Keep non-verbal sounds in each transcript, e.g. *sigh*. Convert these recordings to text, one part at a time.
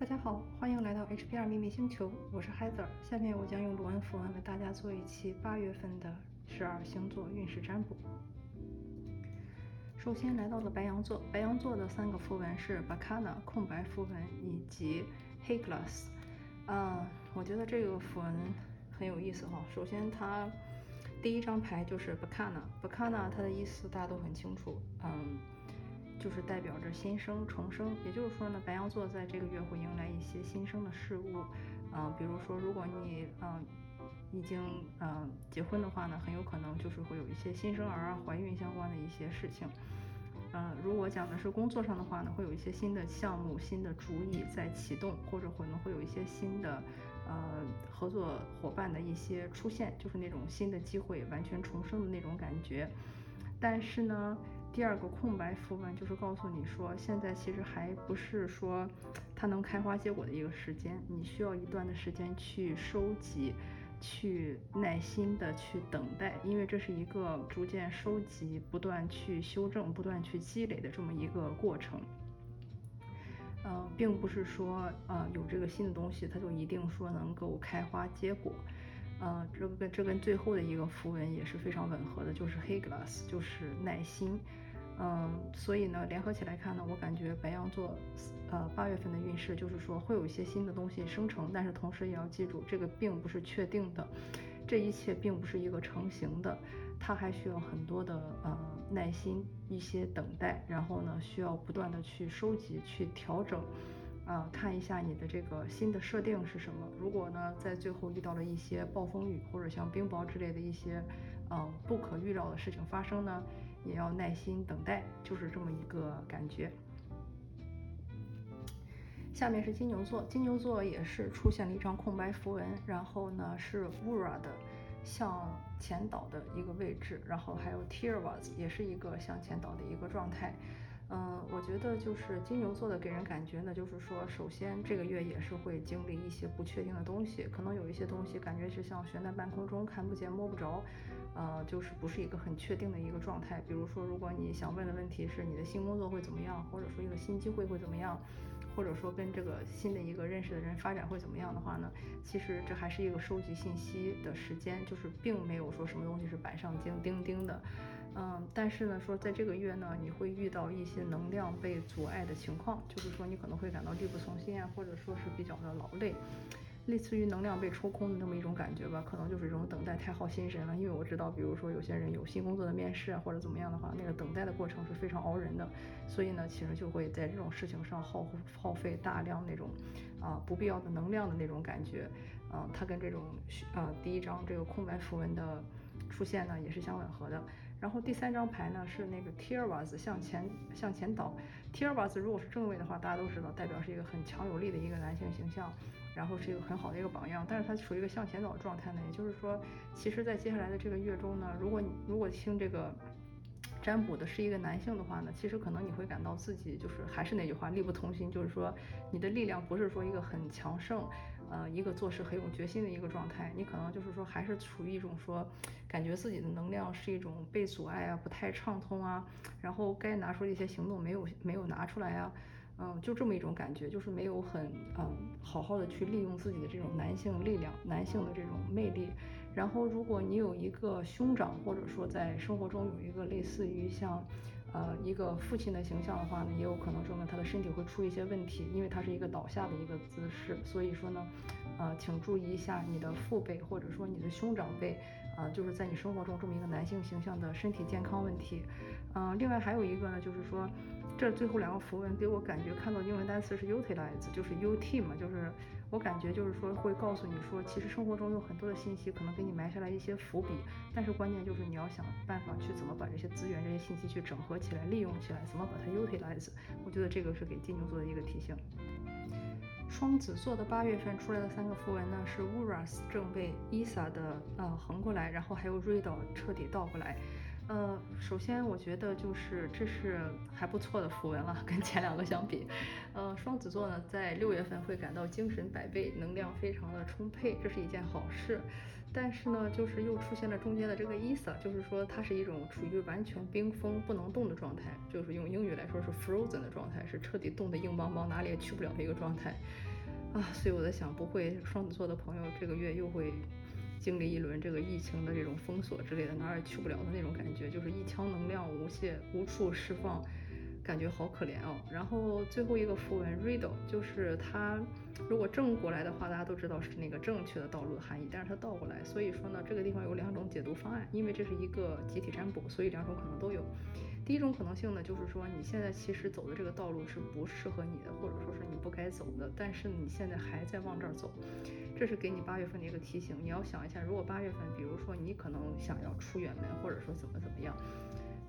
大家好，欢迎来到 HPR 秘密星球，我是 Heather。下面我将用鲁恩符文为大家做一期八月份的十二星座运势占卜。首先来到了白羊座，白羊座的三个符文是 Bacana 空白符文以及 Heglas。嗯，我觉得这个符文很有意思哈。首先它第一张牌就是 Bacana，Bacana 它的意思大家都很清楚，嗯。就是代表着新生重生，也就是说呢，白羊座在这个月会迎来一些新生的事物，啊，比如说如果你嗯已经嗯结婚的话呢，很有可能就是会有一些新生儿啊、怀孕相关的一些事情，嗯，如果讲的是工作上的话呢，会有一些新的项目、新的主意在启动，或者可能会有一些新的呃合作伙伴的一些出现，就是那种新的机会完全重生的那种感觉，但是呢。第二个空白符文就是告诉你说，现在其实还不是说它能开花结果的一个时间，你需要一段的时间去收集，去耐心的去等待，因为这是一个逐渐收集、不断去修正、不断去积累的这么一个过程。嗯，并不是说啊有这个新的东西，它就一定说能够开花结果。嗯，这跟这跟最后的一个符文也是非常吻合的，就是黑 glass，就是耐心。嗯，所以呢，联合起来看呢，我感觉白羊座，呃，八月份的运势就是说会有一些新的东西生成，但是同时也要记住，这个并不是确定的，这一切并不是一个成型的，它还需要很多的呃耐心，一些等待，然后呢，需要不断的去收集、去调整。啊，看一下你的这个新的设定是什么。如果呢，在最后遇到了一些暴风雨或者像冰雹之类的一些，嗯，不可预料的事情发生呢，也要耐心等待，就是这么一个感觉。下面是金牛座，金牛座也是出现了一张空白符文，然后呢是 Ura 的向前倒的一个位置，然后还有 Tirwas 也是一个向前倒的一个状态。嗯，我觉得就是金牛座的给人感觉呢，就是说，首先这个月也是会经历一些不确定的东西，可能有一些东西感觉是像悬在半空中，看不见摸不着，呃，就是不是一个很确定的一个状态。比如说，如果你想问的问题是你的新工作会怎么样，或者说一个新机会会怎么样，或者说跟这个新的一个认识的人发展会怎么样的话呢，其实这还是一个收集信息的时间，就是并没有说什么东西是板上钉钉钉的。嗯，但是呢，说在这个月呢，你会遇到一些能量被阻碍的情况，就是说你可能会感到力不从心啊，或者说是比较的劳累，类似于能量被抽空的那么一种感觉吧。可能就是这种等待太耗心神了。因为我知道，比如说有些人有新工作的面试啊，或者怎么样的话，那个等待的过程是非常熬人的。所以呢，其实就会在这种事情上耗耗费大量那种啊不必要的能量的那种感觉。嗯，它跟这种呃第一张这个空白符文的出现呢，也是相吻合的。然后第三张牌呢是那个 Tirwas 向前向前倒，Tirwas 如果是正位的话，大家都知道代表是一个很强有力的一个男性形象，然后是一个很好的一个榜样。但是它处于一个向前倒的状态呢，也就是说，其实在接下来的这个月中呢，如果你如果听这个。占卜的是一个男性的话呢，其实可能你会感到自己就是还是那句话，力不从心，就是说你的力量不是说一个很强盛，呃，一个做事很有决心的一个状态，你可能就是说还是处于一种说感觉自己的能量是一种被阻碍啊，不太畅通啊，然后该拿出的一些行动没有没有拿出来啊。嗯，就这么一种感觉，就是没有很嗯好好的去利用自己的这种男性力量、男性的这种魅力。然后，如果你有一个兄长，或者说在生活中有一个类似于像，呃一个父亲的形象的话呢，也有可能说明他的身体会出一些问题，因为他是一个倒下的一个姿势。所以说呢，呃，请注意一下你的父辈或者说你的兄长辈。啊，就是在你生活中这么一个男性形象的身体健康问题，嗯，另外还有一个呢，就是说这最后两个符文给我感觉看到英文单词是 utilize，就是 ut 嘛，就是我感觉就是说会告诉你说，其实生活中有很多的信息可能给你埋下来一些伏笔，但是关键就是你要想办法去怎么把这些资源、这些信息去整合起来、利用起来，怎么把它 utilize，我觉得这个是给金牛座的一个提醒。双子座的八月份出来的三个符文呢，是 Uras 正被 Isa 的呃横过来，然后还有 r i d 彻底倒过来。呃，首先我觉得就是这是还不错的符文了，*laughs* 跟前两个相比。呃，双子座呢在六月份会感到精神百倍，能量非常的充沛，这是一件好事。但是呢，就是又出现了中间的这个意思就是说它是一种处于完全冰封不能动的状态，就是用英语来说是 frozen 的状态，是彻底冻得硬邦邦，哪里也去不了的一个状态。啊，所以我在想，不会双子座的朋友这个月又会经历一轮这个疫情的这种封锁之类的，哪儿也去不了的那种感觉，就是一腔能量无限无处释放，感觉好可怜哦。然后最后一个符文 Riddle，就是它如果正过来的话，大家都知道是那个正确的道路的含义，但是它倒过来，所以说呢，这个地方有两种解读方案，因为这是一个集体占卜，所以两种可能都有。第一种可能性呢，就是说你现在其实走的这个道路是不适合你的，或者说是你不该走的，但是你现在还在往这儿走，这是给你八月份的一个提醒。你要想一下，如果八月份，比如说你可能想要出远门，或者说怎么怎么样，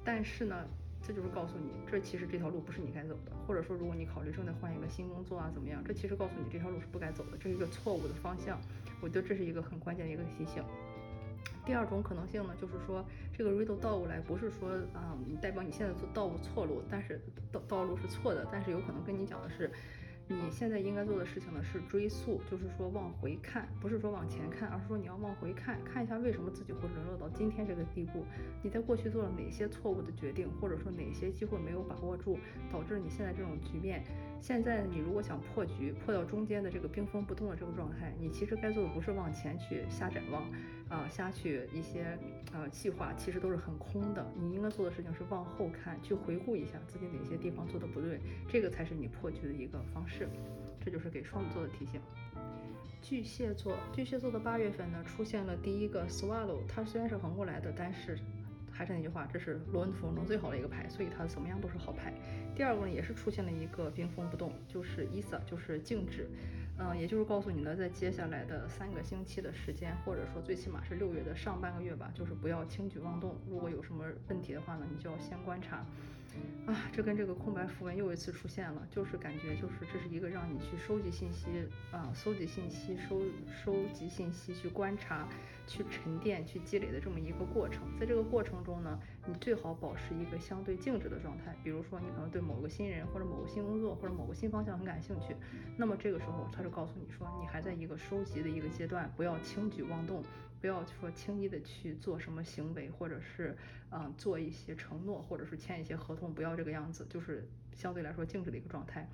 但是呢，这就是告诉你，这其实这条路不是你该走的，或者说如果你考虑正在换一个新工作啊怎么样，这其实告诉你这条路是不该走的，这是一个错误的方向。我觉得这是一个很关键的一个提醒。第二种可能性呢，就是说这个 riddle 倒过来，不是说啊，代表你现在做道路错路，但是道道路是错的，但是有可能跟你讲的是，你现在应该做的事情呢是追溯，就是说往回看，不是说往前看，而是说你要往回看看一下为什么自己会沦落到今天这个地步，你在过去做了哪些错误的决定，或者说哪些机会没有把握住，导致你现在这种局面。现在你如果想破局，破到中间的这个冰封不动的这个状态，你其实该做的不是往前去瞎展望，啊，瞎去一些呃计划，其实都是很空的。你应该做的事情是往后看，去回顾一下自己哪些地方做的不对，这个才是你破局的一个方式。这就是给双子座的提醒。巨蟹座，巨蟹座的八月份呢，出现了第一个 Swallow，它虽然是横过来的，但是。还是那句话，这是罗恩符中最好的一个牌，所以它怎么样都是好牌。第二个呢，也是出现了一个冰封不动，就是伊萨，就是静止。嗯，也就是告诉你呢，在接下来的三个星期的时间，或者说最起码是六月的上半个月吧，就是不要轻举妄动。如果有什么问题的话呢，你就要先观察。啊，这跟这个空白符文又一次出现了，就是感觉就是这是一个让你去收集信息啊，搜集信息、收收集信息、去观察、去沉淀、去积累的这么一个过程。在这个过程中呢，你最好保持一个相对静止的状态。比如说，你可能对某个新人或者某个新工作或者某个新方向很感兴趣，那么这个时候他就告诉你说，你还在一个收集的一个阶段，不要轻举妄动。不要说轻易的去做什么行为，或者是嗯做一些承诺，或者是签一些合同，不要这个样子，就是相对来说静止的一个状态。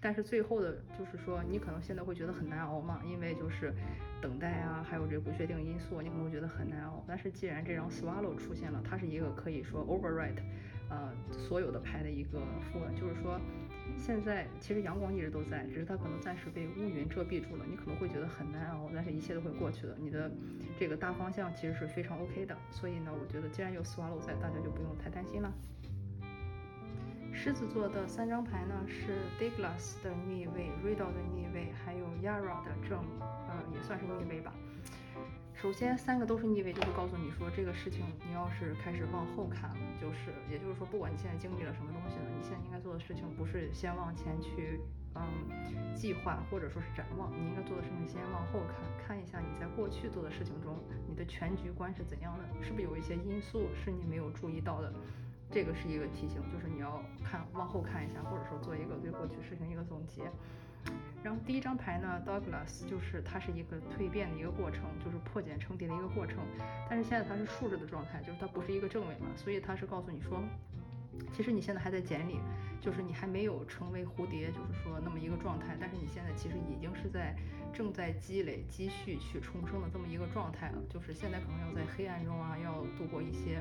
但是最后的，就是说你可能现在会觉得很难熬嘛，因为就是等待啊，还有这个不确定因素，你可能会觉得很难熬。但是既然这张 Swallow 出现了，它是一个可以说 overwrite，呃所有的牌的一个符文，就是说。现在其实阳光一直都在，只是它可能暂时被乌云遮蔽住了。你可能会觉得很难熬，但是一切都会过去的。你的这个大方向其实是非常 OK 的。所以呢，我觉得既然有 Swallow 在，大家就不用太担心了。狮子座的三张牌呢是 Douglas 的逆位，Riddle 的逆位，还有 Yara 的正，呃，也算是逆位吧。首先三个都是逆位，就是告诉你说这个事情你要是开始往后看了，就是也就是说，不管你现在经历了什么东西呢，你现在应该做的事情不是先往前去，嗯，计划或者说是展望，你应该做的事情先往后看看一下你在过去做的事情中，你的全局观是怎样的，是不是有一些因素是你没有注意到的，这个是一个提醒，就是你要看往后看一下，或者说做一个对过去事情一个总结。然后第一张牌呢，Douglas，就是它是一个蜕变的一个过程，就是破茧成蝶的一个过程。但是现在它是竖着的状态，就是它不是一个正位嘛，所以它是告诉你说，其实你现在还在茧里，就是你还没有成为蝴蝶，就是说那么一个状态。但是你现在其实已经是在。正在积累、积蓄去重生的这么一个状态了，就是现在可能要在黑暗中啊，要度过一些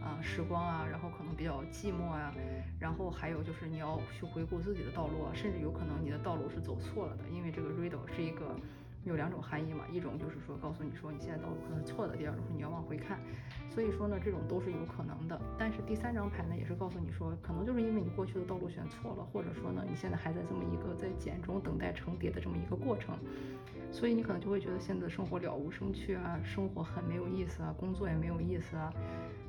啊时光啊，然后可能比较寂寞啊，然后还有就是你要去回顾自己的道路啊，甚至有可能你的道路是走错了的，因为这个 riddle 是一个。有两种含义嘛，一种就是说告诉你说你现在道路可能是错的，第二种是你要往回看，所以说呢这种都是有可能的。但是第三张牌呢也是告诉你说，可能就是因为你过去的道路选错了，或者说呢你现在还在这么一个在茧中等待成蝶的这么一个过程，所以你可能就会觉得现在的生活了无生趣啊，生活很没有意思啊，工作也没有意思啊。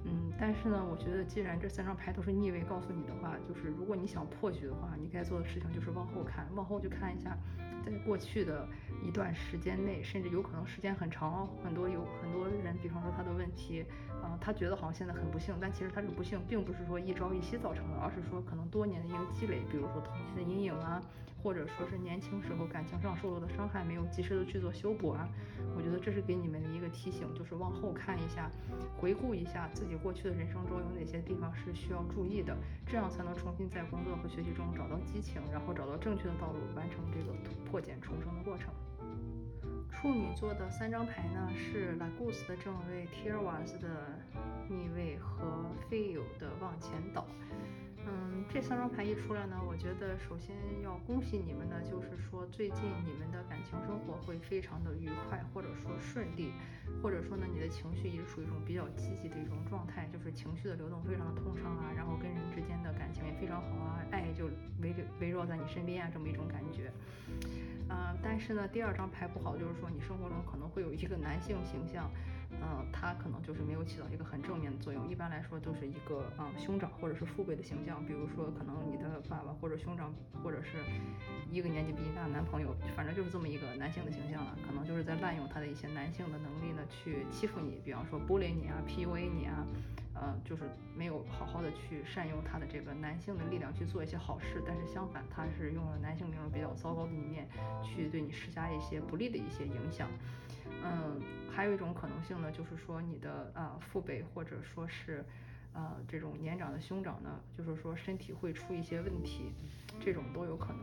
嗯，但是呢，我觉得既然这三张牌都是逆位，告诉你的话，就是如果你想破局的话，你该做的事情就是往后看，往后去看一下，在过去的一段时间内，甚至有可能时间很长哦，很多有很多人，比方说他的问题，啊，他觉得好像现在很不幸，但其实他这个不幸并不是说一朝一夕造成的，而是说可能多年的一个积累，比如说童年的阴影啊。或者说是年轻时候感情上受到的伤害没有及时的去做修补啊，我觉得这是给你们的一个提醒，就是往后看一下，回顾一下自己过去的人生中有哪些地方是需要注意的，这样才能重新在工作和学习中找到激情，然后找到正确的道路，完成这个破茧重生的过程。处女座的三张牌呢是 l a g u s 的正位 t i r w a s 的逆位和 Feel 的往前倒。嗯，这三张牌一出来呢，我觉得首先要恭喜你们呢，就是说最近你们的感情生活会非常的愉快，或者说顺利，或者说呢，你的情绪也处于一种比较积极的一种状态，就是情绪的流动非常的通畅啊，然后跟人之间的感情也非常好啊，爱就围着围绕在你身边啊，这么一种感觉。嗯，但是呢，第二张牌不好，就是说你生活中可能会有一个男性形象。嗯，他可能就是没有起到一个很正面的作用。一般来说，都是一个嗯兄长或者是父辈的形象。比如说，可能你的爸爸或者兄长，或者是一个年纪比你大的男朋友，反正就是这么一个男性的形象了。可能就是在滥用他的一些男性的能力呢，去欺负你。比方说，剥离你啊，PUA 你啊，呃，就是没有好好的去善用他的这个男性的力量去做一些好事。但是相反，他是用了男性那种比较糟糕的一面，去对你施加一些不利的一些影响。嗯，还有一种可能性呢，就是说你的呃父辈或者说是呃这种年长的兄长呢，就是说身体会出一些问题，这种都有可能。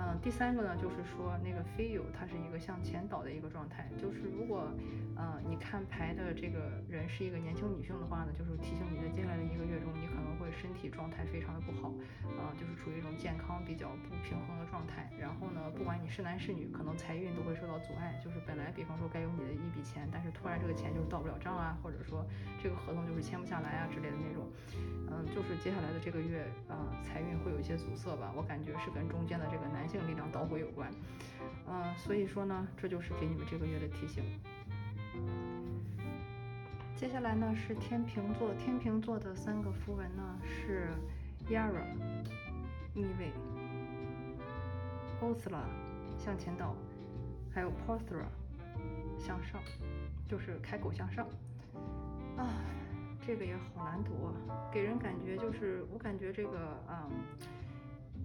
嗯，第三个呢，就是说那个飞友它是一个向前倒的一个状态，就是如果呃你看牌的这个人是一个年轻女性的话呢，就是提醒你在接下来的一个月中，你可能会身体状态非常的不好，啊，就是处于一种健康比较不平衡的状态。然后呢，不管你是男是女，可能财运都会受到阻碍，就是本来比方说该有你的一笔钱，但是突然这个钱就是到不了账啊，或者说这个合同就是签不下来啊之类的那种。嗯，就是接下来的这个月啊，财运会有一些阻塞吧，我感觉是跟中间的这个男性力量导火有关。嗯，所以说呢，这就是给你们这个月的提醒。接下来呢是天平座，天平座的三个符文呢是 Yara 逆位，Osla 向前倒，还有 Porthra 向上，就是开口向上。啊。这个也好难读啊，给人感觉就是我感觉这个嗯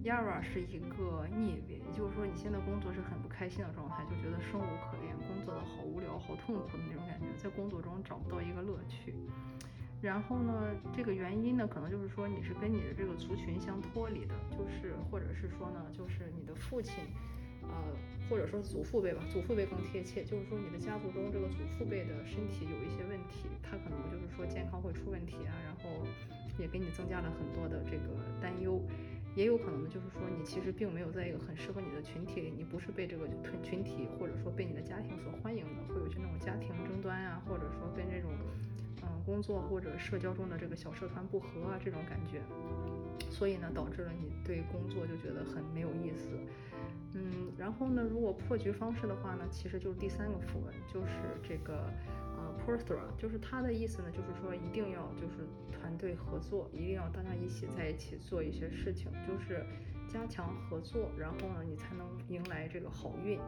，Yara 是一个逆位，也就是说你现在工作是很不开心的状态，就觉得生无可恋，工作的好无聊、好痛苦的那种感觉，在工作中找不到一个乐趣。然后呢，这个原因呢，可能就是说你是跟你的这个族群相脱离的，就是或者是说呢，就是你的父亲。呃，或者说祖父辈吧，祖父辈更贴切，就是说你的家族中这个祖父辈的身体有一些问题，他可能就是说健康会出问题啊，然后也给你增加了很多的这个担忧，也有可能呢，就是说你其实并没有在一个很适合你的群体里，你不是被这个群群体或者说被你的家庭所欢迎的，会有些那种家庭争端啊，或者说跟这种嗯工作或者社交中的这个小社团不和啊这种感觉，所以呢，导致了你对工作就觉得很没有意思。嗯，然后呢，如果破局方式的话呢，其实就是第三个符文，就是这个呃 Porthra，就是它的意思呢，就是说一定要就是团队合作，一定要大家一起在一起做一些事情，就是加强合作，然后呢，你才能迎来这个好运。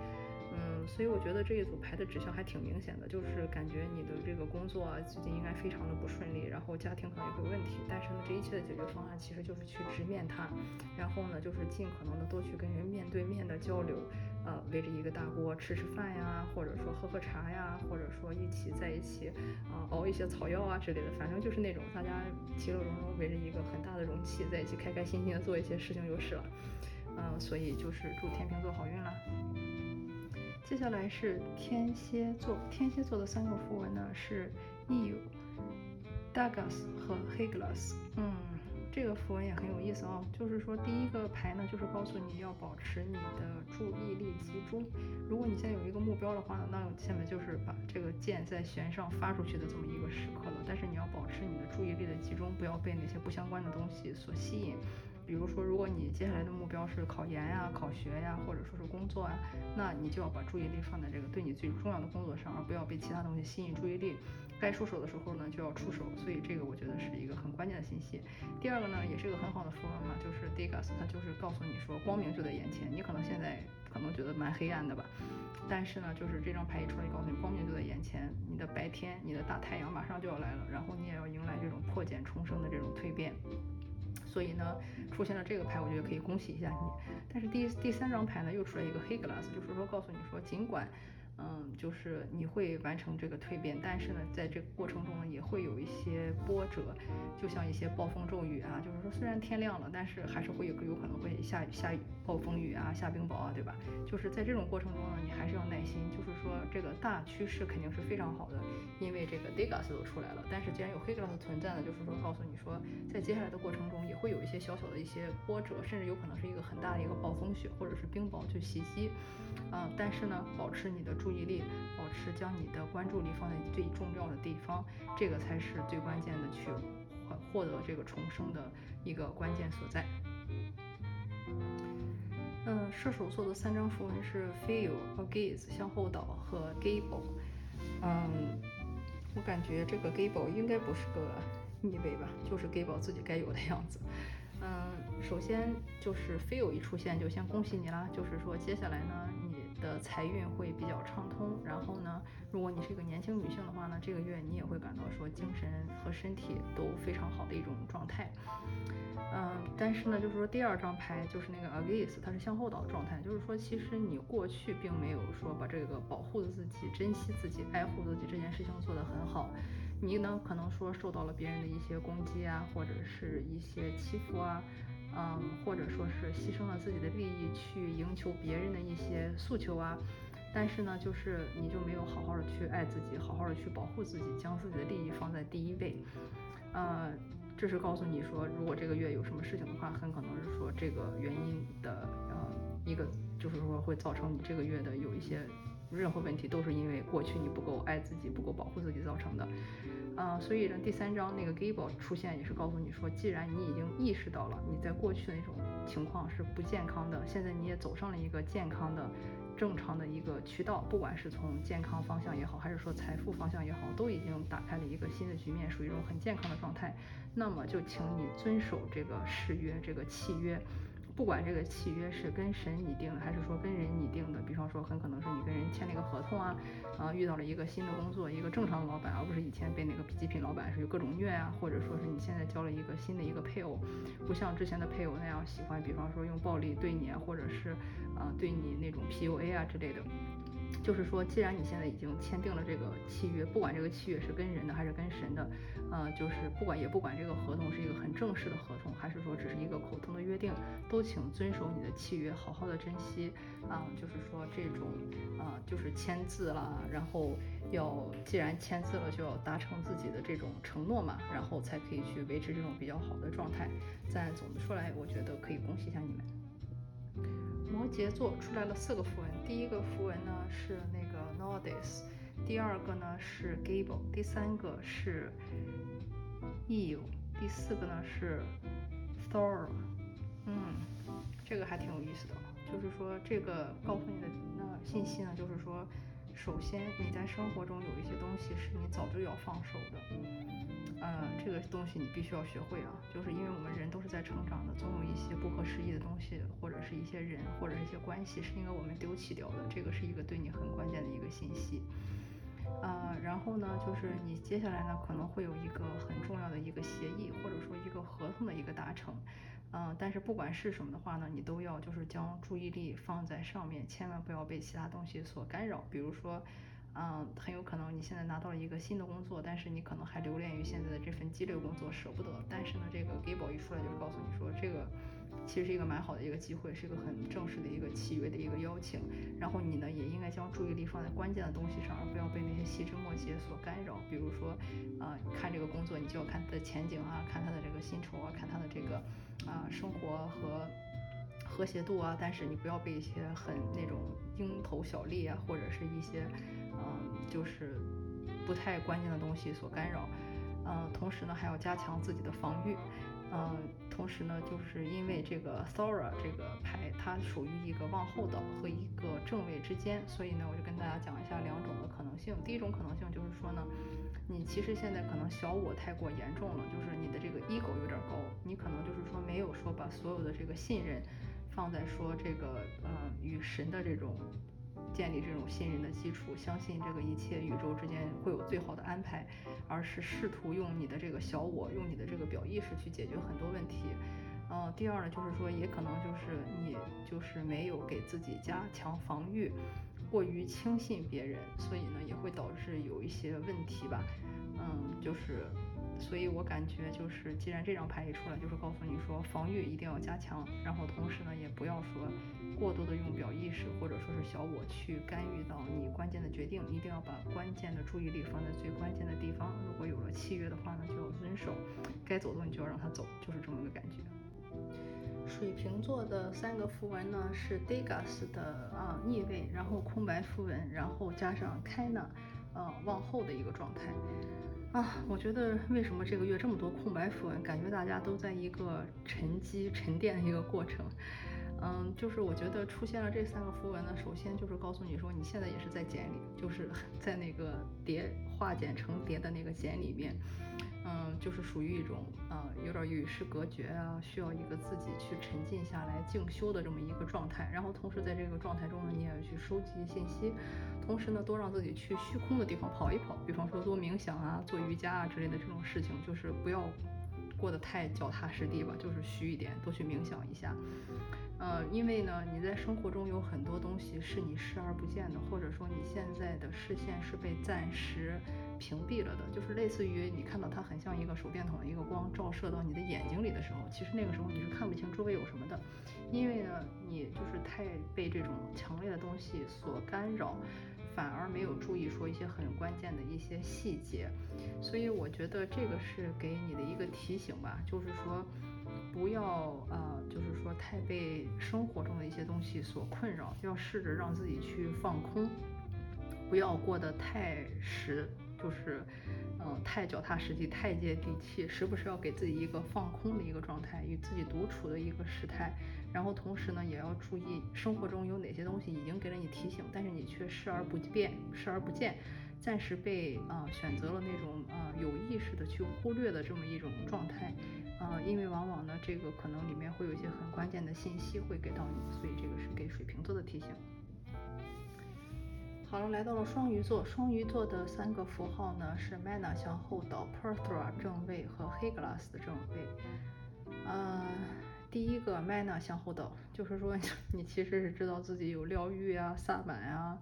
嗯，所以我觉得这一组牌的指向还挺明显的，就是感觉你的这个工作啊，最近应该非常的不顺利，然后家庭可能也会有问题，但是呢，这一切的解决方案其实就是去直面它，然后呢，就是尽可能的多去跟人面对面的交流，呃，围着一个大锅吃吃饭呀，或者说喝喝茶呀，或者说一起在一起啊熬一些草药啊之类的，反正就是那种大家其乐融融围着一个很大的容器在一起开开心心的做一些事情就是了，嗯，所以就是祝天平座好运啦。接下来是天蝎座，天蝎座的三个符文呢是 e u Dagas 和 Higlas。嗯，这个符文也很有意思哦。就是说第一个牌呢，就是告诉你要保持你的注意力集中。如果你现在有一个目标的话呢，那下面就是把这个箭在弦上发出去的这么一个时刻了。但是你要保持你的注意力的集中，不要被那些不相关的东西所吸引。比如说，如果你接下来的目标是考研呀、考学呀，或者说是工作啊，那你就要把注意力放在这个对你最重要的工作上，而不要被其他东西吸引注意力。该出手的时候呢，就要出手。所以这个我觉得是一个很关键的信息。第二个呢，也是一个很好的说法嘛，就是 Degas，它就是告诉你说光明就在眼前。你可能现在可能觉得蛮黑暗的吧，但是呢，就是这张牌一出来，告诉你光明就在眼前，你的白天，你的大太阳马上就要来了，然后你也要迎来这种破茧重生的这种蜕变。所以呢，出现了这个牌，我觉得可以恭喜一下你。但是第第三张牌呢，又出来一个黑 glass，就是说告诉你说，尽管，嗯，就是你会完成这个蜕变，但是呢，在这个过程中呢，也会有一些波折，就像一些暴风骤雨啊，就是说虽然天亮了，但是还是会有有可能会下雨、下雨、暴风雨啊、下冰雹啊，对吧？就是在这种过程中呢，你还是要耐心。就是说这个大趋势肯定是非常好的，因为这个 Degas 都出来了。但是既然有黑 glass 存在呢，就是说告诉你说，在接下来的过程中也会有一些小小的一些波折，甚至有可能是一个很大的一个暴风雪或者是冰雹去袭击。啊，但是呢，保持你的注注意力，保持将你的关注力放在最重要的地方，这个才是最关键的去获得这个重生的一个关键所在。嗯，射手座的三张符文是 feel 和 gaze 向后倒和 gable。嗯，我感觉这个 gable 应该不是个逆位吧，就是 gable 自己该有的样子。嗯，首先就是 feel 一出现就先恭喜你啦，就是说接下来呢。的财运会比较畅通，然后呢，如果你是一个年轻女性的话呢，这个月你也会感到说精神和身体都非常好的一种状态。嗯，但是呢，就是说第二张牌就是那个 Against，它是向后倒的状态，就是说其实你过去并没有说把这个保护自己、珍惜自己、爱护自己这件事情做得很好，你呢可能说受到了别人的一些攻击啊，或者是一些欺负啊。嗯，或者说是牺牲了自己的利益去赢求别人的一些诉求啊，但是呢，就是你就没有好好的去爱自己，好好的去保护自己，将自己的利益放在第一位。呃，这是告诉你说，如果这个月有什么事情的话，很可能是说这个原因的呃一个，就是说会造成你这个月的有一些任何问题，都是因为过去你不够爱自己，不够保护自己造成的。啊，所以呢，第三章那个 Gable 出现也是告诉你说，既然你已经意识到了你在过去的那种情况是不健康的，现在你也走上了一个健康的、正常的一个渠道，不管是从健康方向也好，还是说财富方向也好，都已经打开了一个新的局面，属于一种很健康的状态。那么就请你遵守这个誓约，这个契约。不管这个契约是跟神拟定的，还是说跟人拟定的，比方说很可能是你跟人签了一个合同啊，啊遇到了一个新的工作，一个正常的老板，而不是以前被那个极品老板是有各种虐啊，或者说是你现在交了一个新的一个配偶，不像之前的配偶那样喜欢，比方说用暴力对你啊，或者是啊对你那种 PUA 啊之类的。就是说，既然你现在已经签订了这个契约，不管这个契约是跟人的还是跟神的，呃，就是不管也不管这个合同是一个很正式的合同，还是说只是一个口头的约定，都请遵守你的契约，好好的珍惜啊。就是说这种啊，就是签字了，然后要既然签字了，就要达成自己的这种承诺嘛，然后才可以去维持这种比较好的状态。但总的说来，我觉得可以恭喜一下你们。摩羯座出来了四个符文，第一个符文呢是那个 Nordis，第二个呢是 Gable，第三个是 Eve，第四个呢是 Thor。嗯，这个还挺有意思的，就是说这个告诉你的那信息呢，就是说。首先，你在生活中有一些东西是你早就要放手的，呃，这个东西你必须要学会啊，就是因为我们人都是在成长的，总有一些不合时宜的东西，或者是一些人，或者一些关系，是应该我们丢弃掉的，这个是一个对你很关键的一个信息。呃，然后呢，就是你接下来呢可能会有一个很重要的一个协议，或者说一个合同的一个达成。嗯，但是不管是什么的话呢，你都要就是将注意力放在上面，千万不要被其他东西所干扰。比如说，嗯，很有可能你现在拿到了一个新的工作，但是你可能还留恋于现在的这份激烈工作，舍不得。但是呢，这个 Gable 一出来就是告诉你说，这个其实是一个蛮好的一个机会，是一个很正式的一个契约的一个邀请。然后你呢，也应该将注意力放在关键的东西上，而不要被那些细枝末节所干扰。比如说，啊，看这个工作，你就要看它的前景啊，看它的这个薪酬啊，看它的这个。啊，生活和和谐度啊，但是你不要被一些很那种蝇头小利啊，或者是一些嗯，就是不太关键的东西所干扰。嗯，同时呢，还要加强自己的防御。嗯，同时呢，就是因为这个 Sora 这个牌，它属于一个往后倒和一个正位之间，所以呢，我就跟大家讲一下两种的可能性。第一种可能性就是说呢。你其实现在可能小我太过严重了，就是你的这个 ego 有点高，你可能就是说没有说把所有的这个信任放在说这个呃与神的这种建立这种信任的基础，相信这个一切宇宙之间会有最好的安排，而是试图用你的这个小我，用你的这个表意识去解决很多问题。嗯，第二呢，就是说也可能就是你就是没有给自己加强防御。过于轻信别人，所以呢也会导致有一些问题吧。嗯，就是，所以我感觉就是，既然这张牌一出来，就是告诉你说防御一定要加强，然后同时呢也不要说过多的用表意识或者说是小我去干预到你关键的决定，一定要把关键的注意力放在最关键的地方。如果有了契约的话呢，就要遵守，该走的你就要让他走，就是这么个感觉。水瓶座的三个符文呢是 Degas 的啊逆位，然后空白符文，然后加上 Kana，呃往后的一个状态。啊，我觉得为什么这个月这么多空白符文？感觉大家都在一个沉积沉淀的一个过程。嗯，就是我觉得出现了这三个符文呢，首先就是告诉你说，你现在也是在茧里，就是 *laughs* 在那个叠化茧成蝶的那个茧里面。嗯，就是属于一种啊，有点与世隔绝啊，需要一个自己去沉浸下来静修的这么一个状态。然后同时在这个状态中呢，你也去收集信息，同时呢，多让自己去虚空的地方跑一跑，比方说做冥想啊、做瑜伽啊之类的这种事情，就是不要过得太脚踏实地吧，就是虚一点，多去冥想一下。呃，因为呢，你在生活中有很多东西是你视而不见的，或者说你现在的视线是被暂时屏蔽了的，就是类似于你看到它很像一个手电筒的一个光照射到你的眼睛里的时候，其实那个时候你是看不清周围有什么的，因为呢，你就是太被这种强烈的东西所干扰，反而没有注意说一些很关键的一些细节，所以我觉得这个是给你的一个提醒吧，就是说。不要呃，就是说太被生活中的一些东西所困扰，要试着让自己去放空，不要过得太实，就是嗯太脚踏实地、太接地气，时不时要给自己一个放空的一个状态，与自己独处的一个时态。然后同时呢，也要注意生活中有哪些东西已经给了你提醒，但是你却视而不见，视而不见，暂时被啊选择了那种啊有意识的去忽略的这么一种状态。呃，因为往往呢，这个可能里面会有一些很关键的信息会给到你，所以这个是给水瓶座的提醒。好了，来到了双鱼座，双鱼座的三个符号呢是 Mana 向后倒，Perthra 正位和 Heglas 的正位。呃，第一个 Mana 向后倒，就是说你其实是知道自己有疗愈啊、萨满啊。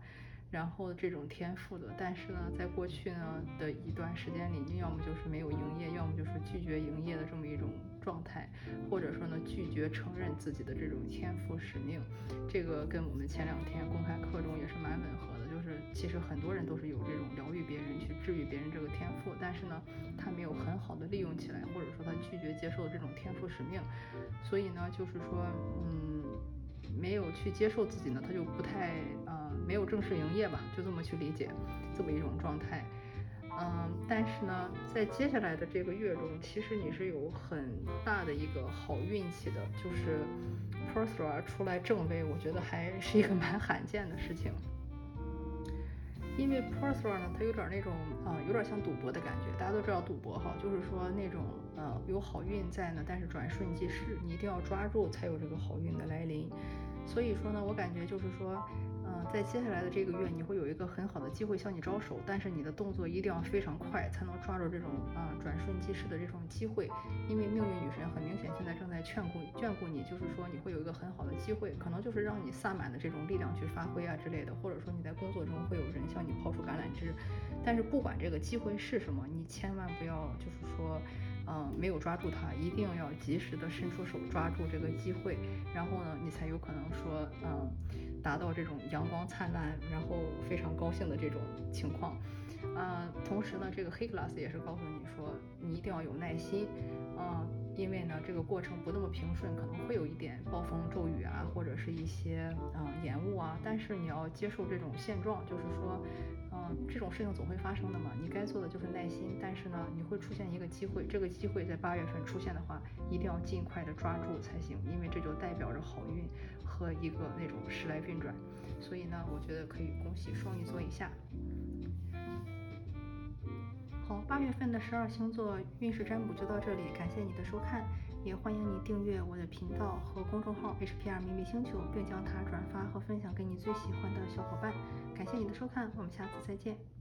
然后这种天赋的，但是呢，在过去呢的一段时间里，要么就是没有营业，要么就是拒绝营业的这么一种状态，或者说呢，拒绝承认自己的这种天赋使命。这个跟我们前两天公开课中也是蛮吻合的，就是其实很多人都是有这种疗愈别人、去治愈别人这个天赋，但是呢，他没有很好的利用起来，或者说他拒绝接受这种天赋使命，所以呢，就是说，嗯。没有去接受自己呢，他就不太呃没有正式营业吧，就这么去理解这么一种状态。嗯，但是呢，在接下来的这个月中，其实你是有很大的一个好运气的，就是 p e r s e r 出来正位，我觉得还是一个蛮罕见的事情。因为 p e r s e r 呢，它有点那种呃，有点像赌博的感觉。大家都知道赌博哈，就是说那种呃有好运在呢，但是转瞬即逝，你一定要抓住才有这个好运的来临。所以说呢，我感觉就是说，在接下来的这个月，你会有一个很好的机会向你招手，但是你的动作一定要非常快，才能抓住这种啊转瞬即逝的这种机会。因为命运女神很明显现在正在眷顾眷顾你，就是说你会有一个很好的机会，可能就是让你萨满的这种力量去发挥啊之类的，或者说你在工作中会有人向你抛出橄榄枝。但是不管这个机会是什么，你千万不要就是说。嗯，没有抓住它，一定要及时的伸出手抓住这个机会，然后呢，你才有可能说，嗯，达到这种阳光灿烂，然后非常高兴的这种情况。呃，同时呢，这个黑 glass 也是告诉你说，你一定要有耐心，嗯，因为呢，这个过程不那么平顺，可能会有一点暴风骤雨啊，或者是一些嗯延误啊，但是你要接受这种现状，就是说。嗯，这种事情总会发生的嘛，你该做的就是耐心。但是呢，你会出现一个机会，这个机会在八月份出现的话，一定要尽快的抓住才行，因为这就代表着好运和一个那种时来运转。所以呢，我觉得可以恭喜双鱼座一下。好，八月份的十二星座运势占卜就到这里，感谢你的收看，也欢迎你订阅我的频道和公众号 HPR 秘密星球，并将它转发和分享给你最喜欢的小伙伴。感谢你的收看，我们下次再见。